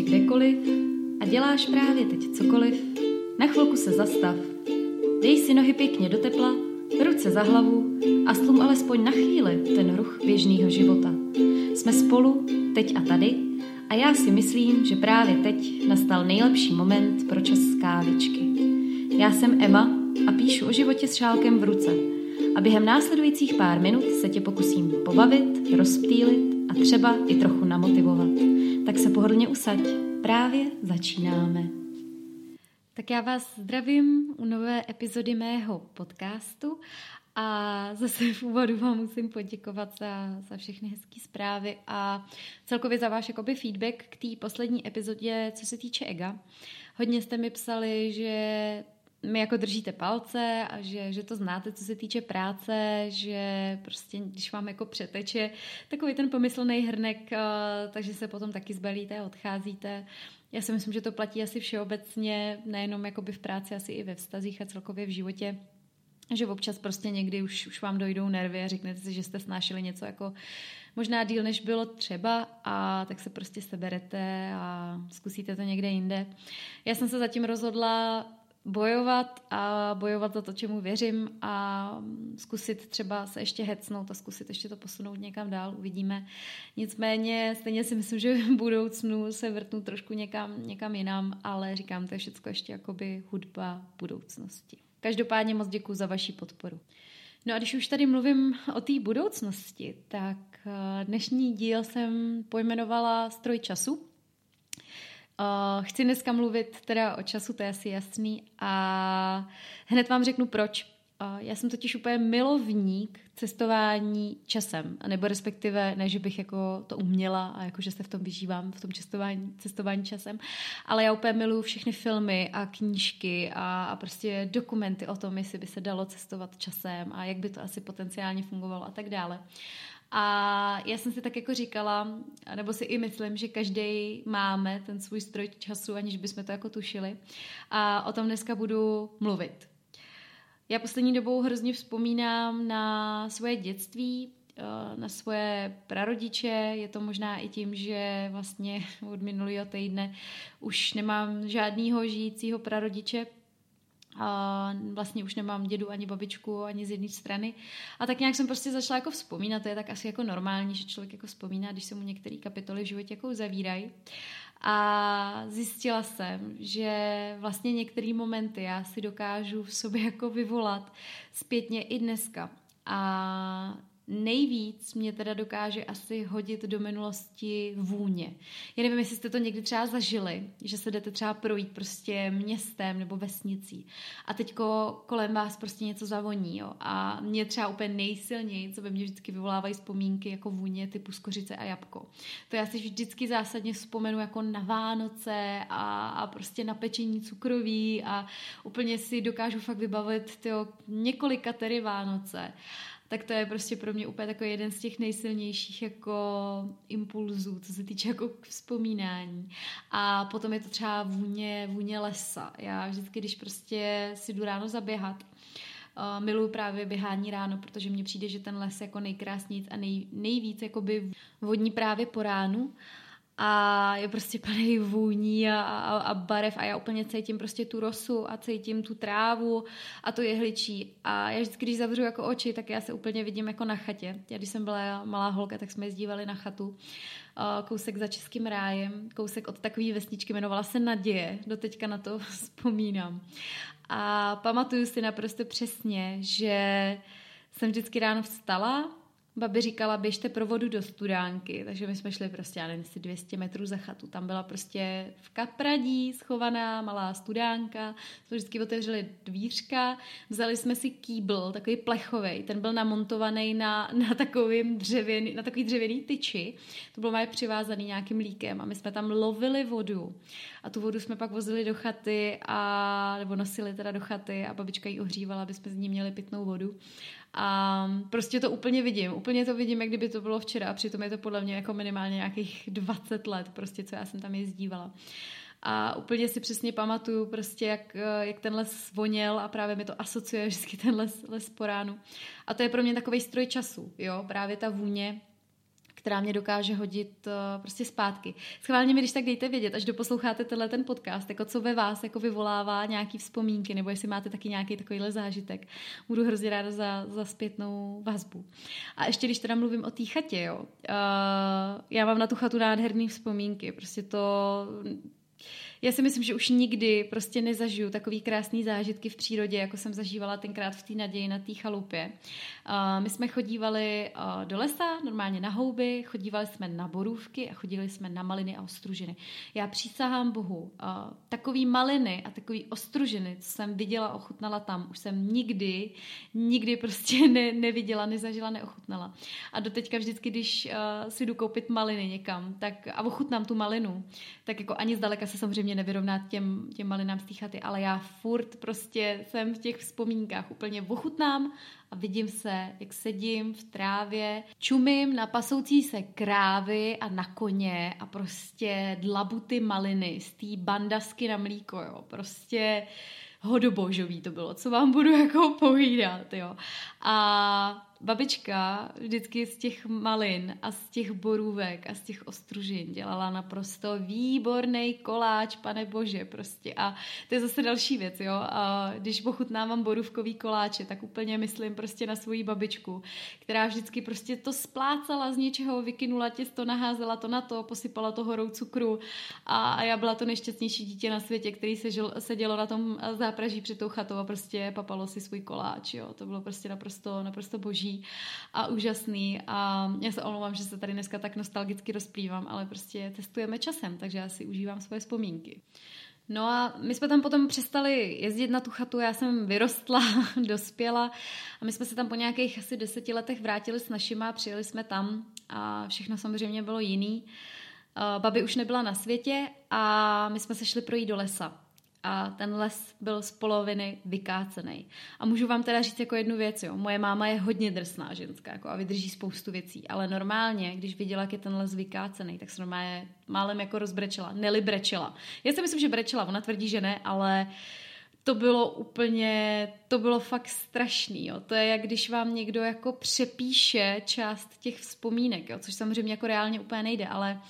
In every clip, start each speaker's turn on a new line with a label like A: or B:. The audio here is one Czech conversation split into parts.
A: jsi kdekoliv a děláš právě teď cokoliv, na chvilku se zastav. Dej si nohy pěkně do tepla, ruce za hlavu a slum alespoň na chvíli ten ruch běžného života. Jsme spolu, teď a tady, a já si myslím, že právě teď nastal nejlepší moment pro čas kávičky. Já jsem Emma a píšu o životě s šálkem v ruce. A během následujících pár minut se tě pokusím pobavit, rozptýlit a třeba i trochu namotivovat. Tak se pohodlně usaď, právě začínáme. Tak já vás zdravím u nové epizody mého podcastu a zase v úvodu vám musím poděkovat za, za všechny hezké zprávy a celkově za váš jakoby feedback k té poslední epizodě, co se týče ega. Hodně jste mi psali, že mi jako držíte palce a že, že to znáte, co se týče práce, že prostě když vám jako přeteče takový ten pomyslný hrnek, eh, takže se potom taky zbalíte a odcházíte. Já si myslím, že to platí asi všeobecně, nejenom jakoby v práci, asi i ve vztazích a celkově v životě že občas prostě někdy už, už vám dojdou nervy a řeknete si, že jste snášeli něco jako možná díl, než bylo třeba a tak se prostě seberete a zkusíte to někde jinde. Já jsem se zatím rozhodla bojovat a bojovat za to, čemu věřím a zkusit třeba se ještě hecnout a zkusit ještě to posunout někam dál, uvidíme. Nicméně stejně si myslím, že v budoucnu se vrtnu trošku někam, někam jinam, ale říkám, to je všechno ještě jakoby hudba budoucnosti. Každopádně moc děkuji za vaši podporu. No a když už tady mluvím o té budoucnosti, tak eh, dnešní díl jsem pojmenovala Stroj času Uh, chci dneska mluvit teda o času, to je asi jasný a hned vám řeknu proč. Uh, já jsem totiž úplně milovník cestování časem, nebo respektive ne, že bych jako to uměla a jako, že se v tom vyžívám, v tom cestování, cestování časem, ale já úplně miluju všechny filmy a knížky a, a prostě dokumenty o tom, jestli by se dalo cestovat časem a jak by to asi potenciálně fungovalo a tak dále. Uh, a já jsem si tak jako říkala, nebo si i myslím, že každý máme ten svůj stroj času, aniž bychom to jako tušili. A o tom dneska budu mluvit. Já poslední dobou hrozně vzpomínám na svoje dětství, eh, na svoje prarodiče. Je to možná i tím, že vlastně od minulého týdne už nemám žádného žijícího prarodiče, a vlastně už nemám dědu ani babičku ani z jedné strany. A tak nějak jsem prostě začala jako vzpomínat, to je tak asi jako normální, že člověk jako vzpomíná, když se mu některé kapitoly v životě jako zavírají. A zjistila jsem, že vlastně některé momenty já si dokážu v sobě jako vyvolat zpětně i dneska. A nejvíc mě teda dokáže asi hodit do minulosti vůně. Já nevím, jestli jste to někdy třeba zažili, že se jdete třeba projít prostě městem nebo vesnicí a teďko kolem vás prostě něco zavoní, jo. A mě třeba úplně nejsilněji, co by mě vždycky vyvolávají vzpomínky jako vůně typu skořice a jabko. To já si vždycky zásadně vzpomenu jako na Vánoce a, a prostě na pečení cukroví a úplně si dokážu fakt vybavit tyjo, několika tedy Vánoce tak to je prostě pro mě úplně takový jeden z těch nejsilnějších jako impulzů, co se týče jako vzpomínání. A potom je to třeba vůně, vůně lesa. Já vždycky, když prostě si jdu ráno zaběhat, Uh, miluju právě běhání ráno, protože mně přijde, že ten les je jako nejkrásnější a nej, nejvíc jakoby vodní právě po ránu a je prostě plný vůní a, a, a barev a já úplně cítím prostě tu rosu a cítím tu trávu a to jehličí a já vždycky, když zavřu jako oči, tak já se úplně vidím jako na chatě. Já když jsem byla malá holka, tak jsme jezdívali na chatu kousek za Českým rájem, kousek od takové vesničky, jmenovala se Naděje, doteďka na to vzpomínám. A pamatuju si naprosto přesně, že jsem vždycky ráno vstala, Babi říkala, běžte pro vodu do studánky, takže my jsme šli prostě, já nevím, 200 metrů za chatu. Tam byla prostě v kapradí schovaná malá studánka, jsme vždycky otevřeli dvířka, vzali jsme si kýbl, takový plechový, ten byl namontovaný na, na, takovým dřevěný, na takový dřevěný tyči, to bylo mají přivázaný nějakým líkem. A my jsme tam lovili vodu. A tu vodu jsme pak vozili do chaty a, nebo nosili teda do chaty a babička ji ohřívala, aby jsme z ní měli pitnou vodu a prostě to úplně vidím, úplně to vidím, jak kdyby to bylo včera a přitom je to podle mě jako minimálně nějakých 20 let, prostě co já jsem tam jezdívala. A úplně si přesně pamatuju prostě, jak, jak ten les voněl a právě mi to asociuje vždycky ten les, les po ránu. A to je pro mě takový stroj času, jo, právě ta vůně, která mě dokáže hodit uh, prostě zpátky. Schválně mi, když tak dejte vědět, až doposloucháte tenhle ten podcast, jako co ve vás jako vyvolává nějaký vzpomínky, nebo jestli máte taky nějaký takovýhle zážitek. Budu hrozně ráda za, za zpětnou vazbu. A ještě když teda mluvím o té chatě, jo, uh, já mám na tu chatu nádherné vzpomínky. Prostě to já si myslím, že už nikdy prostě nezažiju takový krásný zážitky v přírodě, jako jsem zažívala tenkrát v té naději na té chalupě. My jsme chodívali do lesa, normálně na houby, chodívali jsme na borůvky a chodili jsme na maliny a ostružiny. Já přísahám Bohu, takový maliny a takový ostružiny, co jsem viděla, ochutnala tam, už jsem nikdy, nikdy prostě ne, neviděla, nezažila, neochutnala. A doteďka vždycky, když si jdu koupit maliny někam tak, a ochutnám tu malinu, tak jako ani zdaleka se samozřejmě nevyrovná těm, těm malinám z té chaty, ale já furt prostě jsem v těch vzpomínkách úplně ochutnám a vidím se, jak sedím v trávě, čumím na pasoucí se krávy a na koně a prostě dlabu ty maliny z té bandasky na mlíko, jo. Prostě hodobožový to bylo, co vám budu jako povídat, jo. A babička vždycky z těch malin a z těch borůvek a z těch ostružin dělala naprosto výborný koláč, pane bože, prostě. A to je zase další věc, jo. A když pochutnávám borůvkový koláče, tak úplně myslím prostě na svoji babičku, která vždycky prostě to splácala z něčeho, vykynula těsto, naházela to na to, posypala to horou cukru a já byla to nejšťastnější dítě na světě, který se sedělo na tom zápraží před tou chatou a prostě papalo si svůj koláč, jo. To bylo prostě naprosto, naprosto boží a úžasný a já se omlouvám, že se tady dneska tak nostalgicky rozplývám, ale prostě testujeme časem, takže já si užívám svoje vzpomínky. No a my jsme tam potom přestali jezdit na tu chatu, já jsem vyrostla, dospěla a my jsme se tam po nějakých asi deseti letech vrátili s našima, přijeli jsme tam a všechno samozřejmě bylo jiný. Babi už nebyla na světě a my jsme se šli projít do lesa a ten les byl z poloviny vykácený. A můžu vám teda říct jako jednu věc, jo. Moje máma je hodně drsná ženská jako a vydrží spoustu věcí, ale normálně, když viděla, jak je ten les vykácený, tak se normálně málem jako rozbrečela, neli brečela. Já si myslím, že brečela, ona tvrdí, že ne, ale to bylo úplně, to bylo fakt strašný, jo. To je jak když vám někdo jako přepíše část těch vzpomínek, jo, což samozřejmě jako reálně úplně nejde, ale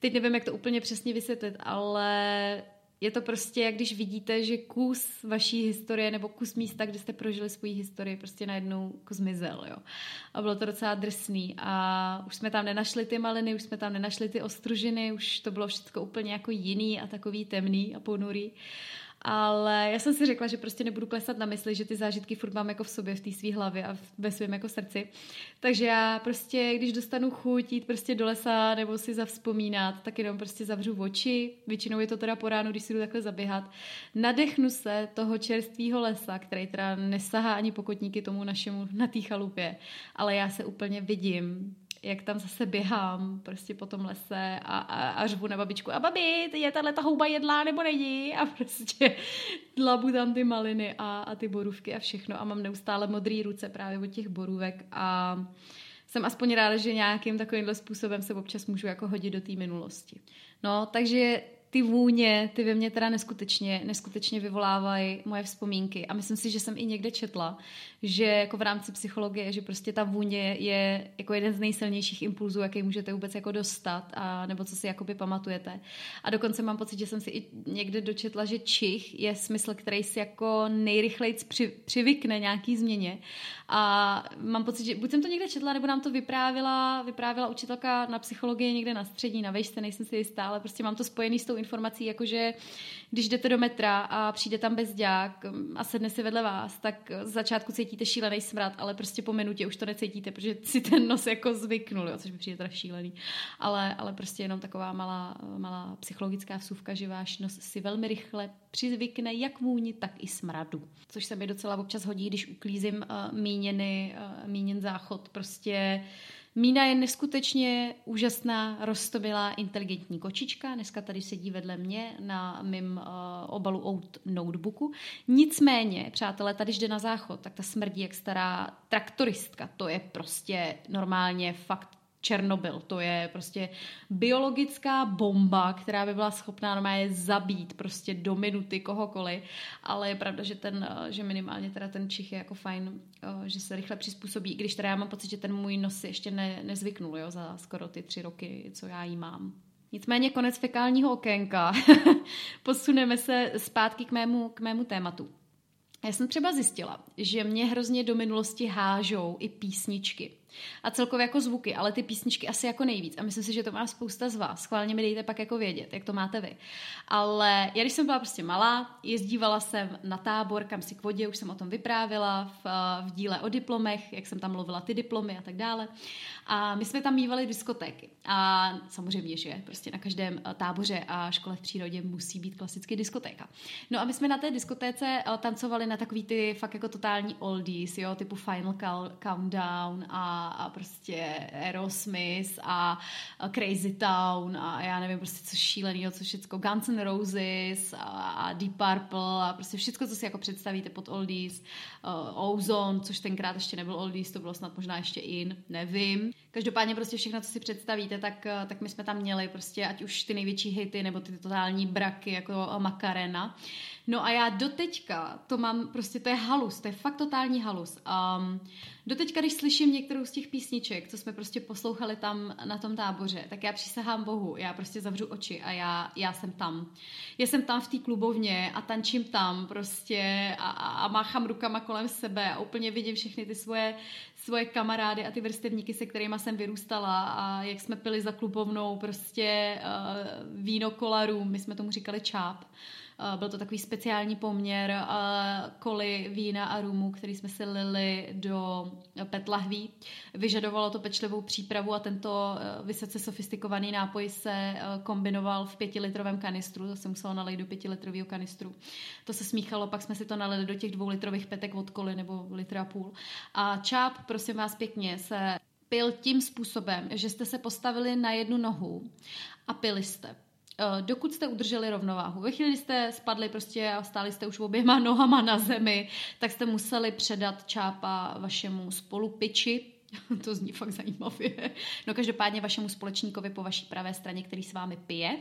A: teď nevím, jak to úplně přesně vysvětlit, ale je to prostě, jak když vidíte, že kus vaší historie nebo kus místa, kde jste prožili svoji historii, prostě najednou jako zmizel, jo. A bylo to docela drsný a už jsme tam nenašli ty maliny, už jsme tam nenašli ty ostružiny, už to bylo všechno úplně jako jiný a takový temný a ponurý. Ale já jsem si řekla, že prostě nebudu klesat na mysli, že ty zážitky furt mám jako v sobě, v té své hlavě a ve svém jako srdci. Takže já prostě, když dostanu chuť jít prostě do lesa nebo si zavzpomínat, tak jenom prostě zavřu oči. Většinou je to teda po ránu, když si jdu takhle zaběhat. Nadechnu se toho čerstvého lesa, který teda nesahá ani pokotníky tomu našemu na té chalupě, ale já se úplně vidím jak tam zase běhám prostě po tom lese a, a, a řvu na babičku. A babi, je tahle ta houba jedlá nebo není? A prostě dlabu tam ty maliny a, a ty borůvky a všechno. A mám neustále modrý ruce právě od těch borůvek a jsem aspoň ráda, že nějakým takovýmhle způsobem se občas můžu jako hodit do té minulosti. No, takže ty vůně, ty ve mně teda neskutečně, neskutečně vyvolávají moje vzpomínky. A myslím si, že jsem i někde četla, že jako v rámci psychologie, že prostě ta vůně je jako jeden z nejsilnějších impulzů, jaký můžete vůbec jako dostat, a, nebo co si jakoby pamatujete. A dokonce mám pocit, že jsem si i někde dočetla, že čich je smysl, který si jako nejrychleji při, přivykne nějaký změně. A mám pocit, že buď jsem to někde četla, nebo nám to vyprávila, vyprávila učitelka na psychologii někde na střední, na vejšce, nejsem si jistá, ale prostě mám to spojený s tou informací, jakože když jdete do metra a přijde tam bezďák a sedne si vedle vás, tak z začátku cítíte šílený smrad, ale prostě po minutě už to necítíte, protože si ten nos jako zvyknul, jo, což mi přijde teda šílený. Ale, ale prostě jenom taková malá, malá psychologická vsuvka, že váš nos si velmi rychle přizvykne jak vůni, tak i smradu. Což se mi docela občas hodí, když uklízím uh, míněny, uh, míněn záchod. Prostě Mína je neskutečně úžasná, roztomilá, inteligentní kočička. Dneska tady sedí vedle mě na mým uh, obalu out notebooku. Nicméně, přátelé, tady jde na záchod, tak ta smrdí jak stará traktoristka. To je prostě normálně fakt Černobyl. To je prostě biologická bomba, která by byla schopná normálně zabít prostě do minuty kohokoliv, ale je pravda, že, ten, eh, že minimálně teda ten čich je jako fajn, eh, že se rychle přizpůsobí, i když teda já mám pocit, že ten můj nos ještě ne, nezvyknul jo, za skoro ty tři roky, co já jí mám. Nicméně konec fekálního okénka. Posuneme se zpátky k mému, k mému tématu. Já jsem třeba zjistila, že mě hrozně do minulosti hážou i písničky. A celkově jako zvuky, ale ty písničky asi jako nejvíc. A myslím si, že to má spousta z vás. Schválně mi dejte pak jako vědět, jak to máte vy. Ale já, když jsem byla prostě malá, jezdívala jsem na tábor, kam si k vodě, už jsem o tom vyprávila v, v díle o diplomech, jak jsem tam lovila ty diplomy a tak dále. A my jsme tam mývali diskotéky. A samozřejmě, že prostě na každém eh, táboře a škole v přírodě musí být klasicky diskotéka. No a my jsme na té diskotéce eh, tancovali na takový ty fakt jako totální oldies, jo, typu Final Countdown a, a prostě Aerosmith a, Crazy Town a já nevím prostě co šíleného, co všechno, Guns N' Roses a, a Deep Purple a prostě všechno, co si jako představíte pod oldies, uh, Ozone, což tenkrát ještě nebyl oldies, to bylo snad možná ještě in, nevím. Každopádně prostě všechno, co si představíte, tak, eh, tak my jsme tam měli prostě ať už ty největší hity nebo ty totální braky jako Makarena. No a já doteďka to mám, prostě to je halus, to je fakt totální halus. Um, doteďka, když slyším některou z těch písniček, co jsme prostě poslouchali tam na tom táboře, tak já přísahám Bohu, já prostě zavřu oči a já, já jsem tam. Já jsem tam v té klubovně a tančím tam prostě a, a, a máchám rukama kolem sebe a úplně vidím všechny ty svoje, svoje kamarády a ty vrstevníky, se kterými jsem vyrůstala a jak jsme pili za klubovnou prostě uh, víno kolarů, my jsme tomu říkali čáp. Eh, byl to takový speciální poměr eh, koli vína a rumu, který jsme si lili do petlahví. Vyžadovalo to pečlivou přípravu a tento eh, vysoce sofistikovaný nápoj se kombinoval v pětilitrovém kanistru, to se muselo nalejt do pětilitrového kanistru. To se smíchalo, pak jsme si to nalili do těch dvoulitrových petek od koli nebo litra a půl. A čáp, prosím vás pěkně, se pil tím způsobem, že jste se postavili na jednu nohu a pili jste. Eh, dokud jste udrželi rovnováhu. Ve chvíli, kdy jste spadli prostě a stáli jste už oběma nohama na zemi, tak jste museli předat čápa vašemu spolupiči, to zní fakt zajímavě. No každopádně vašemu společníkovi po vaší pravé straně, který s vámi pije,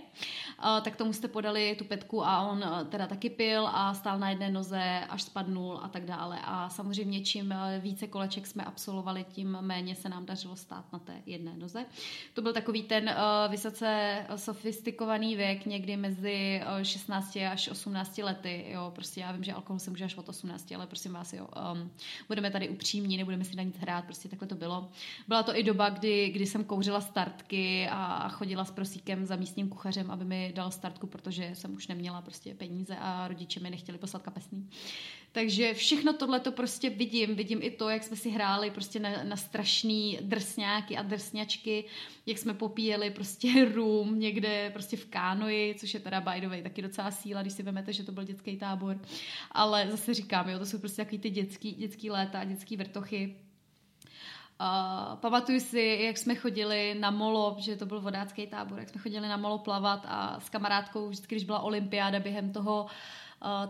A: tak tomu jste podali tu petku a on teda taky pil a stál na jedné noze, až spadnul a tak dále. A samozřejmě čím více koleček jsme absolvovali, tím méně se nám dařilo stát na té jedné noze. To byl takový ten vysoce sofistikovaný věk, někdy mezi 16 až 18 lety. Jo, prostě já vím, že alkohol se může až od 18, ale prosím vás, jo, um, budeme tady upřímní, nebudeme si na nic hrát, prostě takhle to bylo. Byla to i doba, kdy, kdy jsem kouřila startky a chodila s prosíkem za místním kuchařem, aby mi dal startku, protože jsem už neměla prostě peníze a rodiče mi nechtěli poslat kapesný. Takže všechno tohle to prostě vidím. Vidím i to, jak jsme si hráli prostě na, na strašný drsňáky a drsňačky, jak jsme popíjeli prostě rum někde prostě v kánoji, což je teda by the way taky docela síla, když si vezmete, že to byl dětský tábor. Ale zase říkám, jo, to jsou prostě takový ty dětský, dětský léta, dětský vrtochy Uh, pamatuju si, jak jsme chodili na molo, že to byl vodácký tábor, jak jsme chodili na molo plavat a s kamarádkou, vždycky, když byla olympiáda během toho uh,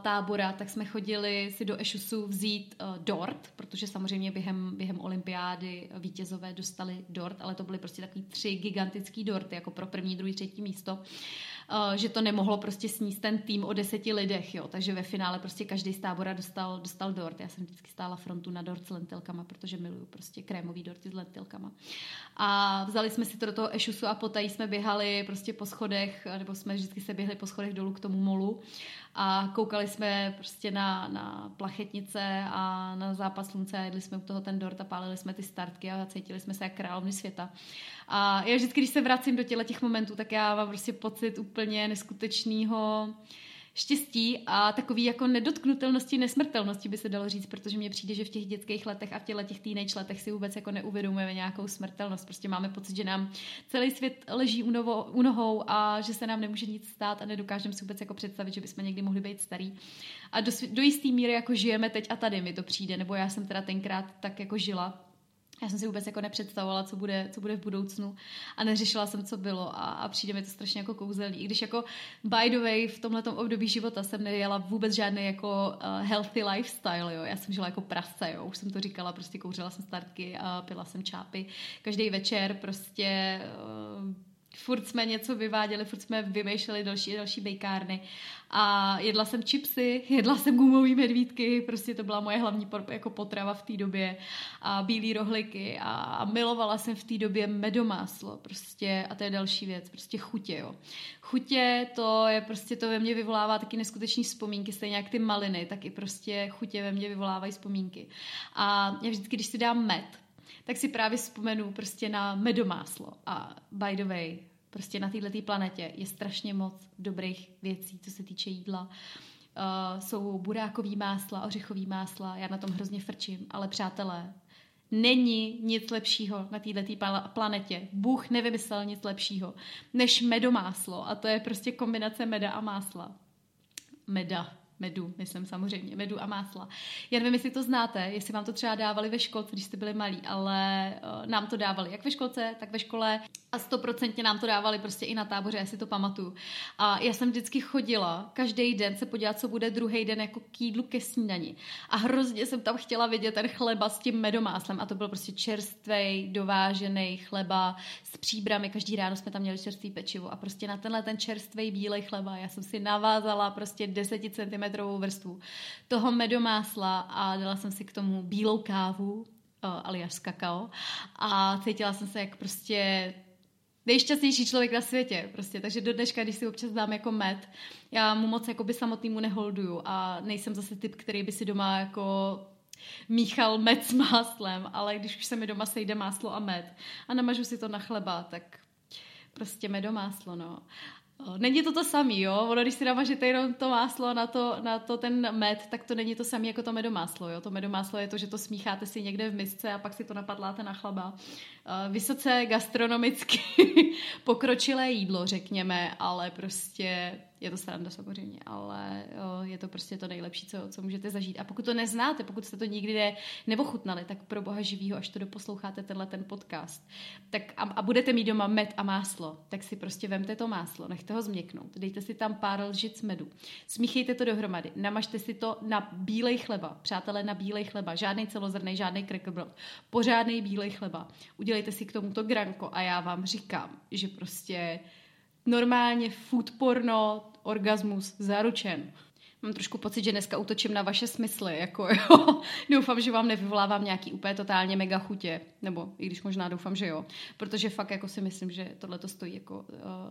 A: tábora, tak jsme chodili si do Ešusu vzít uh, dort, protože samozřejmě během, během olympiády vítězové dostali dort, ale to byly prostě takový tři gigantický dorty, jako pro první, druhý, třetí místo. Eh, že to nemohlo prostě sníst ten tým o deseti lidech, jo, takže ve finále prostě každý z tábora dostal, dostal dort. Já jsem vždycky stála frontu na dort s lentilkama, protože miluju prostě krémový dorty s lentilkama. A vzali jsme si to do toho ešusu a potají jsme běhali prostě po schodech, nebo jsme vždycky se běhli po schodech dolů k tomu molu a koukali jsme prostě na, na plachetnice a na zápas slunce a jedli jsme u toho ten dort a pálili jsme ty startky a cítili jsme se jak královny světa. A já vždycky, když se vracím do těchto těch momentů, tak já mám prostě pocit úplně neskutečného štěstí a takový jako nedotknutelnosti, nesmrtelnosti by se dalo říct, protože mně přijde, že v těch dětských letech a v těchto těch teenage letech si vůbec jako neuvědomujeme nějakou smrtelnost. Prostě máme pocit, že nám celý svět leží u, novo, u nohou a že se nám nemůže nic stát a nedokážeme si vůbec jako představit, že bychom někdy mohli být starý. A do, do jisté míry jako žijeme teď a tady mi to přijde, nebo já jsem teda tenkrát tak jako žila Já jsem si vůbec jako nepředstavovala, co bude, co bude v budoucnu a neřešila jsem, co bylo a, a přijde mi to strašně jako kouzelný. I když jako by the way v tomhle období života jsem nejela vůbec žádný jako uh, healthy lifestyle, jo. Já jsem žila jako prase, jo. Už jsem to říkala, prostě kouřila jsem startky a pila jsem čápy. Každý večer prostě uh, furt jsme něco vyváděli, furt jsme vymýšleli další další bejkárny a jedla jsem chipsy, jedla jsem gumový medvídky, prostě to byla moje hlavní jako potrava v té době a bílé rohliky a, a milovala jsem v té době medomáslo prostě a to je další věc, prostě chutě, jo. Chutě, to je prostě, to ve mně vyvolává taky neskutečné vzpomínky, stejně jak ty maliny, tak i prostě chutě ve mně vyvolávají vzpomínky. A já vždycky, když si dám med, tak si právě vzpomenu prostě na medomáslo. A by the way, prostě na této planetě je strašně moc dobrých věcí, co se týče jídla. Uh, jsou burákový másla, ořechový másla, já na tom hrozně frčím, ale přátelé, není nic lepšího na této planetě. Bůh nevymyslel nic lepšího než medomáslo a to je prostě kombinace meda a másla. Meda, medu, myslím samozřejmě, medu a másla. Já nevím, jestli to znáte, jestli vám to třeba dávali ve školce, když jste byli malí, ale uh, nám to dávali jak ve školce, tak ve škole a stoprocentně nám to dávali prostě i na táboře, já si to pamatuju. A já jsem vždycky chodila každý den se podívat, co bude druhý den jako k jídlu ke snídani. A hrozně jsem tam chtěla vidět ten chleba s tím medomáslem a to byl prostě čerstvý, dovážený chleba s příbrami. Každý ráno jsme tam měli čerstvý pečivo a prostě na tenhle ten čerstvý bílej chleba já jsem si navázala prostě 10 cm vrstvu toho medomásla a dala jsem si k tomu bílou kávu, uh, alias kakao a cítila jsem se jak prostě nejšťastnější člověk na světě. Prostě. Takže do dneška, když si občas dám jako med, já mu moc jako by samotnýmu neholduju a nejsem zase typ, který by si doma jako míchal med s máslem, ale když už se mi doma sejde máslo a med a namažu si to na chleba, tak prostě medomáslo, no. Není to to samý, jo? Ono, když si navažete jenom to máslo na to, na to ten med, tak to není to samé jako to medomáslo, jo? To medomáslo je to, že to smícháte si někde v misce a pak si to napadláte na chleba. Vysoce gastronomicky pokročilé jídlo, řekněme, ale prostě je to sranda samozřejmě, ale jo, je to prostě to nejlepší, co, co můžete zažít. A pokud to neznáte, pokud jste to nikdy ne, neochutnali, tak pro boha živýho, až to doposloucháte tenhle ten podcast, tak a, a budete mít doma med a máslo, tak si prostě vemte to máslo, nechte ho změknout, dejte si tam pár lžic medu, smíchejte to dohromady, namažte si to na bílej chleba, přátelé, na bílej chleba, žádný celozrný, žádný cracker pořádný bílej chleba. Udělejte si k tomuto granko a já vám říkám, že prostě normálně food porno, orgasmus zaručen. Mám trošku pocit, že dneska útočím na vaše smysly, jako jo. doufám, že vám nevyvolávám nějaký úplně totálně mega chutě, nebo i když možná doufám, že jo, protože fakt jako si myslím, že tohle to stojí jako uh,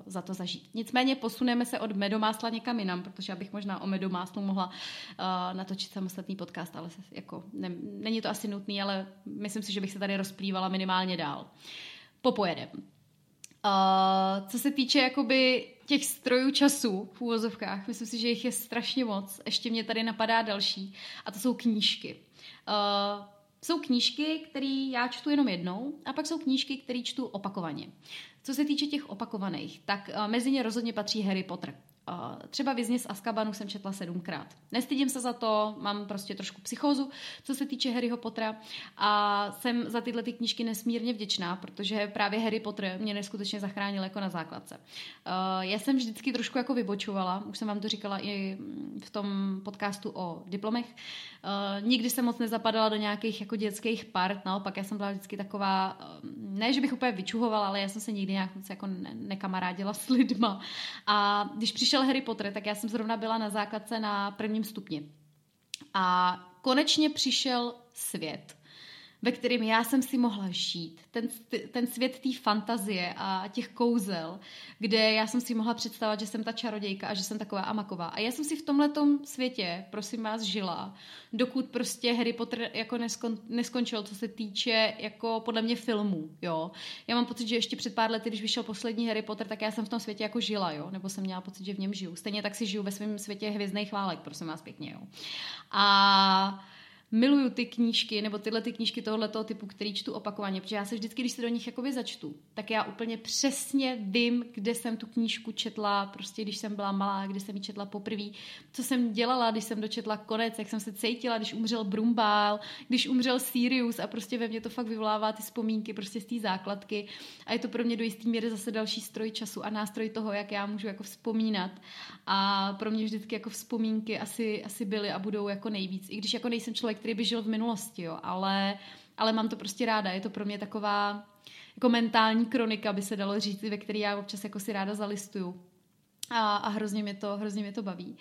A: za to zažít. Nicméně posuneme se od medomásla někam jinam, protože abych možná o medomáslu mohla uh, natočit samostatný podcast, ale jako ne, není to asi nutný, ale myslím si, že bych se tady rozplývala minimálně dál. Popojedem. Co se týče jakoby těch strojů času v úvozovkách, myslím si, že jich je strašně moc. Ještě mě tady napadá další a to jsou knížky. Uh, jsou knížky, které já čtu jenom jednou a pak jsou knížky, které čtu opakovaně. Co se týče těch opakovaných, tak mezi ně rozhodně patří Harry Potter. Třeba Vězně z Azkabanu jsem četla sedmkrát. Nestydím se za to, mám prostě trošku psychózu, co se týče Harryho Pottera a jsem za tyhle ty knížky nesmírně vděčná, protože právě Harry Potter mě neskutečně zachránil jako na základce. Já jsem vždycky trošku jako vybočovala, už jsem vám to říkala i v tom podcastu o diplomech. Nikdy jsem moc nezapadala do nějakých jako dětských part, naopak já jsem byla vždycky taková, ne, že bych úplně vyčuhovala, ale já jsem se nikdy nějak moc jako nekamarádila s lidma. A když přišel přišel Harry Potter, tak já jsem zrovna byla na základce na prvním stupni. A konečně přišel svět, ve kterém já jsem si mohla žít. Ten, ten svět té fantazie a těch kouzel, kde já jsem si mohla představovat, že jsem ta čarodějka a že jsem taková amaková. A já jsem si v tomhle světě, prosím vás, žila, dokud prostě Harry Potter jako neskon, neskončil, co se týče jako podle mě filmů, jo. Já mám pocit, že ještě před pár lety, když vyšel poslední Harry Potter, tak já jsem v tom světě jako žila, jo, nebo jsem měla pocit, že v něm žiju. Stejně tak si žiju ve svém světě hvězdných válek, prosím vás pěkně, jo. A miluju ty knížky, nebo tyhle ty knížky tohoto typu, který čtu opakovaně, protože já se vždycky, když se do nich jakoby začtu, tak já úplně přesně vím, kde jsem tu knížku četla, prostě když jsem byla malá, kde jsem ji četla poprvé, co jsem dělala, když jsem dočetla konec, jak jsem se cítila, když umřel Brumbál, když umřel Sirius a prostě ve mně to fakt vyvolává ty vzpomínky prostě z té základky a je to pro mě do jistý míry zase další stroj času a nástroj toho, jak já můžu jako vzpomínat. A pro mě vždycky jako vzpomínky asi, asi byly a budou jako nejvíc, i když jako nejsem člověk, který by žil v minulosti, jo, ale, ale mám to prostě ráda, je to pro mě taková jako mentální kronika, by se dalo říct, ve které já občas jako si ráda zalistuju. A, a hrozně, mě to, hrozně mě to baví.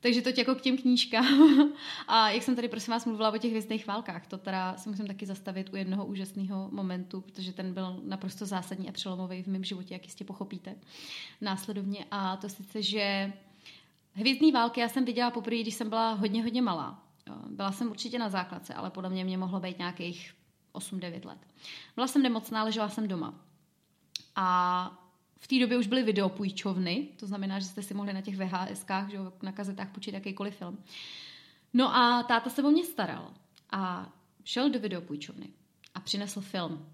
A: Takže to jako k těm knížkám. A jak jsem tady prosím vás mluvila o těch hvězdných válkách, to teda se musím taky zastavit u jednoho úžasného momentu, protože ten byl naprosto zásadní a přelomový v mém životě, jak jistě pochopíte následovně. A to sice, že hvězdní války já jsem viděla poprvé, když jsem byla hodně, hodně malá. Byla jsem určitě na základce, ale podle mě mě mohlo být nějakých 8-9 let. Byla jsem nemocná, ležela jsem doma. A v té době už byly videopůjčovny, to znamená, že jste si mohli na těch VHSkách, že na kazetách půjčit jakýkoliv film. No a táta se o mě staral a šel do videopůjčovny a přinesl film.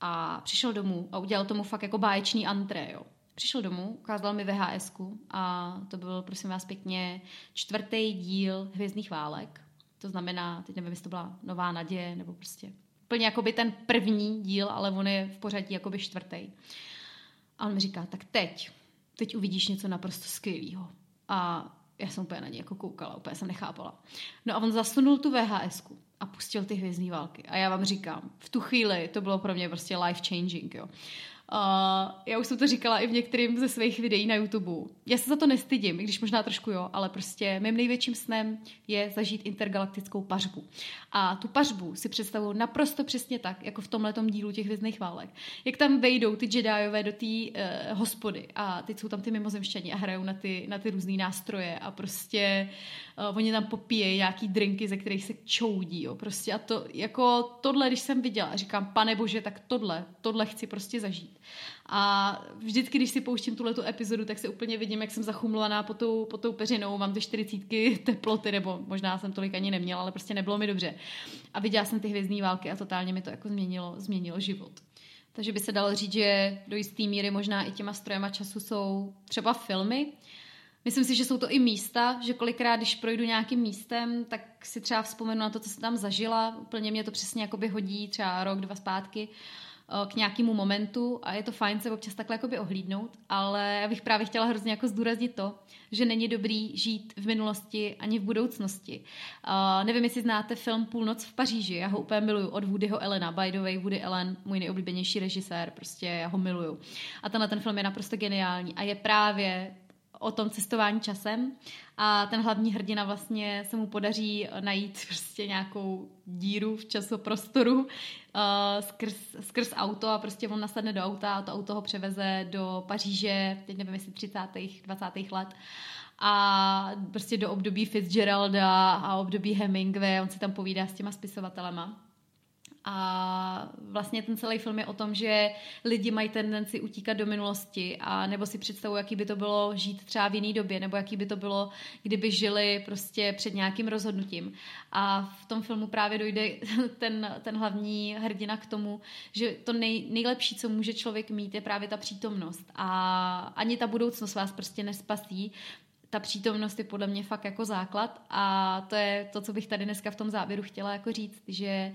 A: A přišel domů a udělal tomu fakt jako báječný antré, jo. Přišel domů, ukázal mi VHS a to byl, prosím vás, pěkně čtvrtý díl Hvězdných válek. To znamená, teď nevím, jestli to byla Nová naděje, nebo prostě úplně jakoby ten první díl, ale on je v pořadí jakoby čtvrtý. A on mi říká, tak teď, teď uvidíš něco naprosto skvělého. A já jsem úplně na něj jako koukala, úplně jsem nechápala. No a on zasunul tu VHS a pustil ty hvězdní války. A já vám říkám, v tu chvíli to bylo pro mě prostě life changing, jo. Uh, já už jsem to říkala i v některým ze svých videí na YouTube. Já se za to nestydím, i když možná trošku jo, ale prostě mým největším snem je zažít intergalaktickou pařbu. A tu pařbu si představuju naprosto přesně tak, jako v tomhle dílu těch hvězdných válek. Jak tam vejdou ty Jediové do té uh, hospody a teď jsou tam ty mimozemšťani a hrajou na ty, na ty různé nástroje a prostě uh, oni tam popíjejí nějaký drinky, ze kterých se čoudí. Jo. Prostě a to, jako tohle, když jsem viděla, říkám, pane bože, tak tohle, tohle chci prostě zažít. A vždycky, když si pouštím tuhle tu epizodu, tak se úplně vidím, jak jsem zachumlovaná po tou, po tou peřinou, mám ty čtyřicítky teploty, nebo možná jsem tolik ani neměla, ale prostě nebylo mi dobře. A viděla jsem ty hvězdní války a totálně mi to jako změnilo, změnilo život. Takže by se dalo říct, že do jisté míry možná i těma strojema času jsou třeba filmy. Myslím si, že jsou to i místa, že kolikrát, když projdu nějakým místem, tak si třeba vzpomenu na to, co jsem tam zažila. Úplně mě to přesně jakoby hodí třeba rok, dva zpátky. Uh, k nějakému momentu a je to fajn se občas takhle jakoby ohlídnout, ale já bych právě chtěla hrozně jako zdůraznit to, že není dobrý žít v minulosti ani v budoucnosti. Uh, nevím, jestli znáte film Půlnoc v Paříži, já ho úplně miluju od Woodyho Elena, by the way, Woody Allen, můj nejoblíbenější režisér, prostě já ho miluju. A tenhle ten film je naprosto geniální a je právě o tom cestování časem a ten hlavní hrdina vlastně se mu podaří najít prostě nějakou díru v časoprostoru uh, skrz, skrz auto a prostě on nasadne do auta a to auto ho převeze do Paříže, teď nevím jestli 30. 20. let a prostě do období Fitzgeralda a období Hemingway, on si tam povídá s těma spisovatelema. A vlastně ten celý film je o tom, že lidi mají tendenci utíkat do minulosti a nebo si představují, jaký by to bylo žít třeba v jiné době, nebo jaký by to bylo, kdyby žili prostě před nějakým rozhodnutím. A v tom filmu právě dojde ten, ten hlavní hrdina k tomu, že to nej, nejlepší, co může člověk mít, je právě ta přítomnost. A ani ta budoucnost vás prostě nespasí, ta přítomnost je podle mě fakt jako základ a to je to, co bych tady dneska v tom závěru chtěla jako říct, že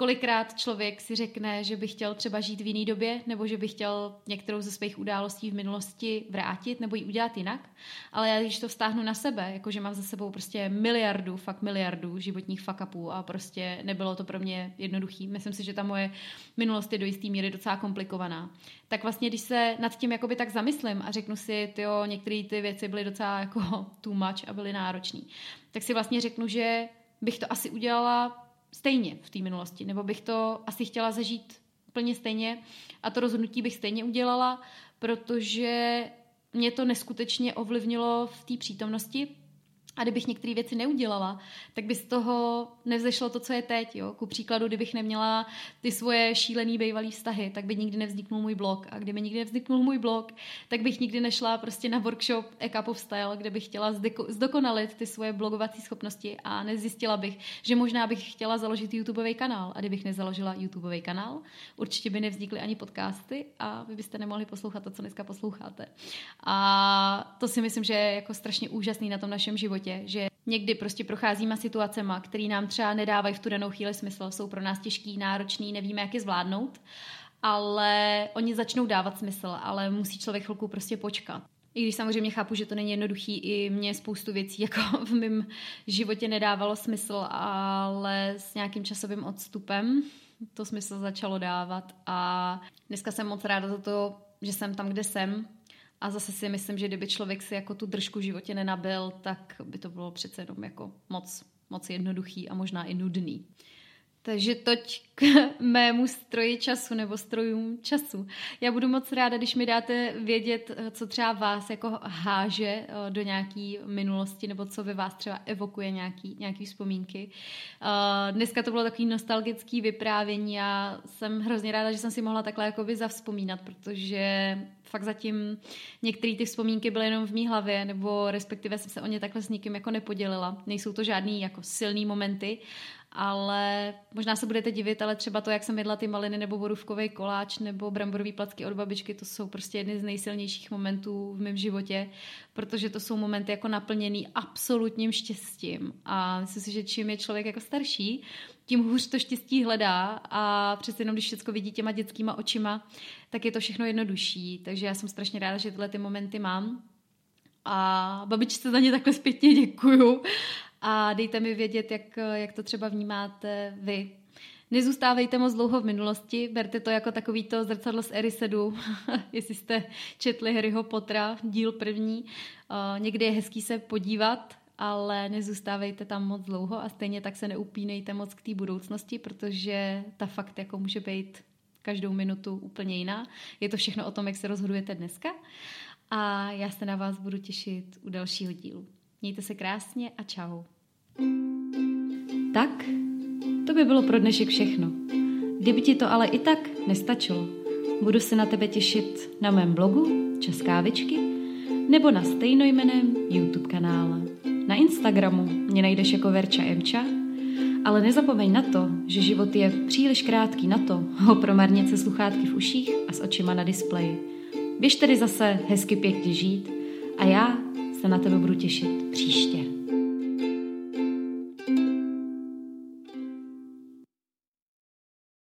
A: kolikrát člověk si řekne, že by chtěl třeba žít v jiné době, nebo že by chtěl některou ze svých událostí v minulosti vrátit, nebo ji udělat jinak. Ale já když to vztáhnu na sebe, jakože mám za sebou prostě miliardu, fakt miliardu životních fuck a prostě nebylo to pro mě jednoduchý. Myslím si, že ta moje minulost je do jisté míry docela komplikovaná. Tak vlastně, když se nad tím jakoby tak zamyslím a řeknu si, jo, některé ty věci byly docela jako too much a byly náročné, tak si vlastně řeknu, že bych to asi udělala stejně v té minulosti, nebo bych to asi chtěla zažít úplně stejně. A to rozhodnutí bych stejně udělala, protože mě to neskutečně ovlivnilo v té přítomnosti A kdybych některé věci neudělala, tak by z toho nevzešlo to, co je teď. Jo? Ku příkladu, kdybych neměla ty svoje šílený bývalý vztahy, tak by nikdy nevzniknul můj blog. A kdyby nikdy nevzniknul můj blog, tak bych nikdy nešla prostě na workshop A Cup of Style, kde bych chtěla zdokonalit ty svoje blogovací schopnosti a nezjistila bych, že možná bych chtěla založit YouTubeový kanál. A kdybych nezaložila YouTubeový kanál, určitě by nevznikly ani podcasty a vy byste nemohli poslouchat to, co dneska posloucháte. A to si myslím, že je jako strašně úžasný na tom našem životě, že někdy prostě procházíme situacema, které nám třeba nedávají v tu danou chvíli smysl, jsou pro nás těžký, náročný, nevíme, jak je zvládnout, ale oni začnou dávat smysl, ale musí člověk chvilku prostě počkat. I když samozřejmě chápu, že to není jednoduchý, i mě spoustu věcí jako v mém životě nedávalo smysl, ale s nějakým časovým odstupem to smysl začalo dávat a dneska jsem moc ráda za to, že jsem tam, kde jsem a zase si myslím, že kdyby člověk si jako tu držku v životě nenabil, tak by to bylo přece jenom jako moc, moc jednoduchý a možná i nudný. Takže toť k mému stroji času nebo strojům času. Já budu moc ráda, když mi dáte vědět, co třeba vás jako háže eh, do nějaký minulosti nebo co ve vás třeba evokuje nějaký, nějaký vzpomínky. Eh, dneska to bylo takový nostalgický vyprávění a jsem hrozně ráda, že jsem si mohla takhle jakoby zavzpomínat, protože fakt zatím některé ty vzpomínky byly jenom v mý hlavě, nebo respektive jsem se o ně takhle s nikým jako nepodělila. Nejsou to žádný jako silný momenty, ale možná se budete divit, ale třeba to, jak jsem jedla ty maliny nebo borůvkový koláč nebo bramborový placky od babičky, to jsou prostě jedny z nejsilnějších momentů v mém životě, protože to jsou momenty jako naplněný absolutním štěstím a myslím si, že čím je člověk jako starší, tím hůř to štěstí hledá a přece jenom, když všechno vidí těma dětskýma očima, tak je to všechno jednodušší. Takže já jsem strašně ráda, že tyhle ty momenty mám. A babičce za ně takhle zpětně děkuju. A dejte mi vědět, jak, jak to třeba vnímáte vy. Nezůstávejte moc dlouho v minulosti, berte to jako takový to zrcadlo z Erisedu, jestli jste četli Harryho Pottera, díl první. Uh, někdy je hezký se podívat ale nezůstávejte tam moc dlouho a stejně tak se neupínejte moc k té budoucnosti, protože ta fakt jako může být každou minutu úplně jiná. Je to všechno o tom, jak se rozhodujete dneska a já se na vás budu těšit u dalšího dílu. Mějte se krásně a čau. Tak, to by bylo pro dnešek všechno. Kdyby ti to ale i tak nestačilo, budu se na tebe těšit na mém blogu Českávičky nebo na stejnojmeném YouTube kanále. Na Instagramu mě najdeš jako Verča Emča, ale nezapomeň na to, že život je příliš krátký na to ho promarnit se sluchátky v uších a s očima na displeji. Běž tedy zase hezky pěkně žít a já se na tebe budu těšit příště.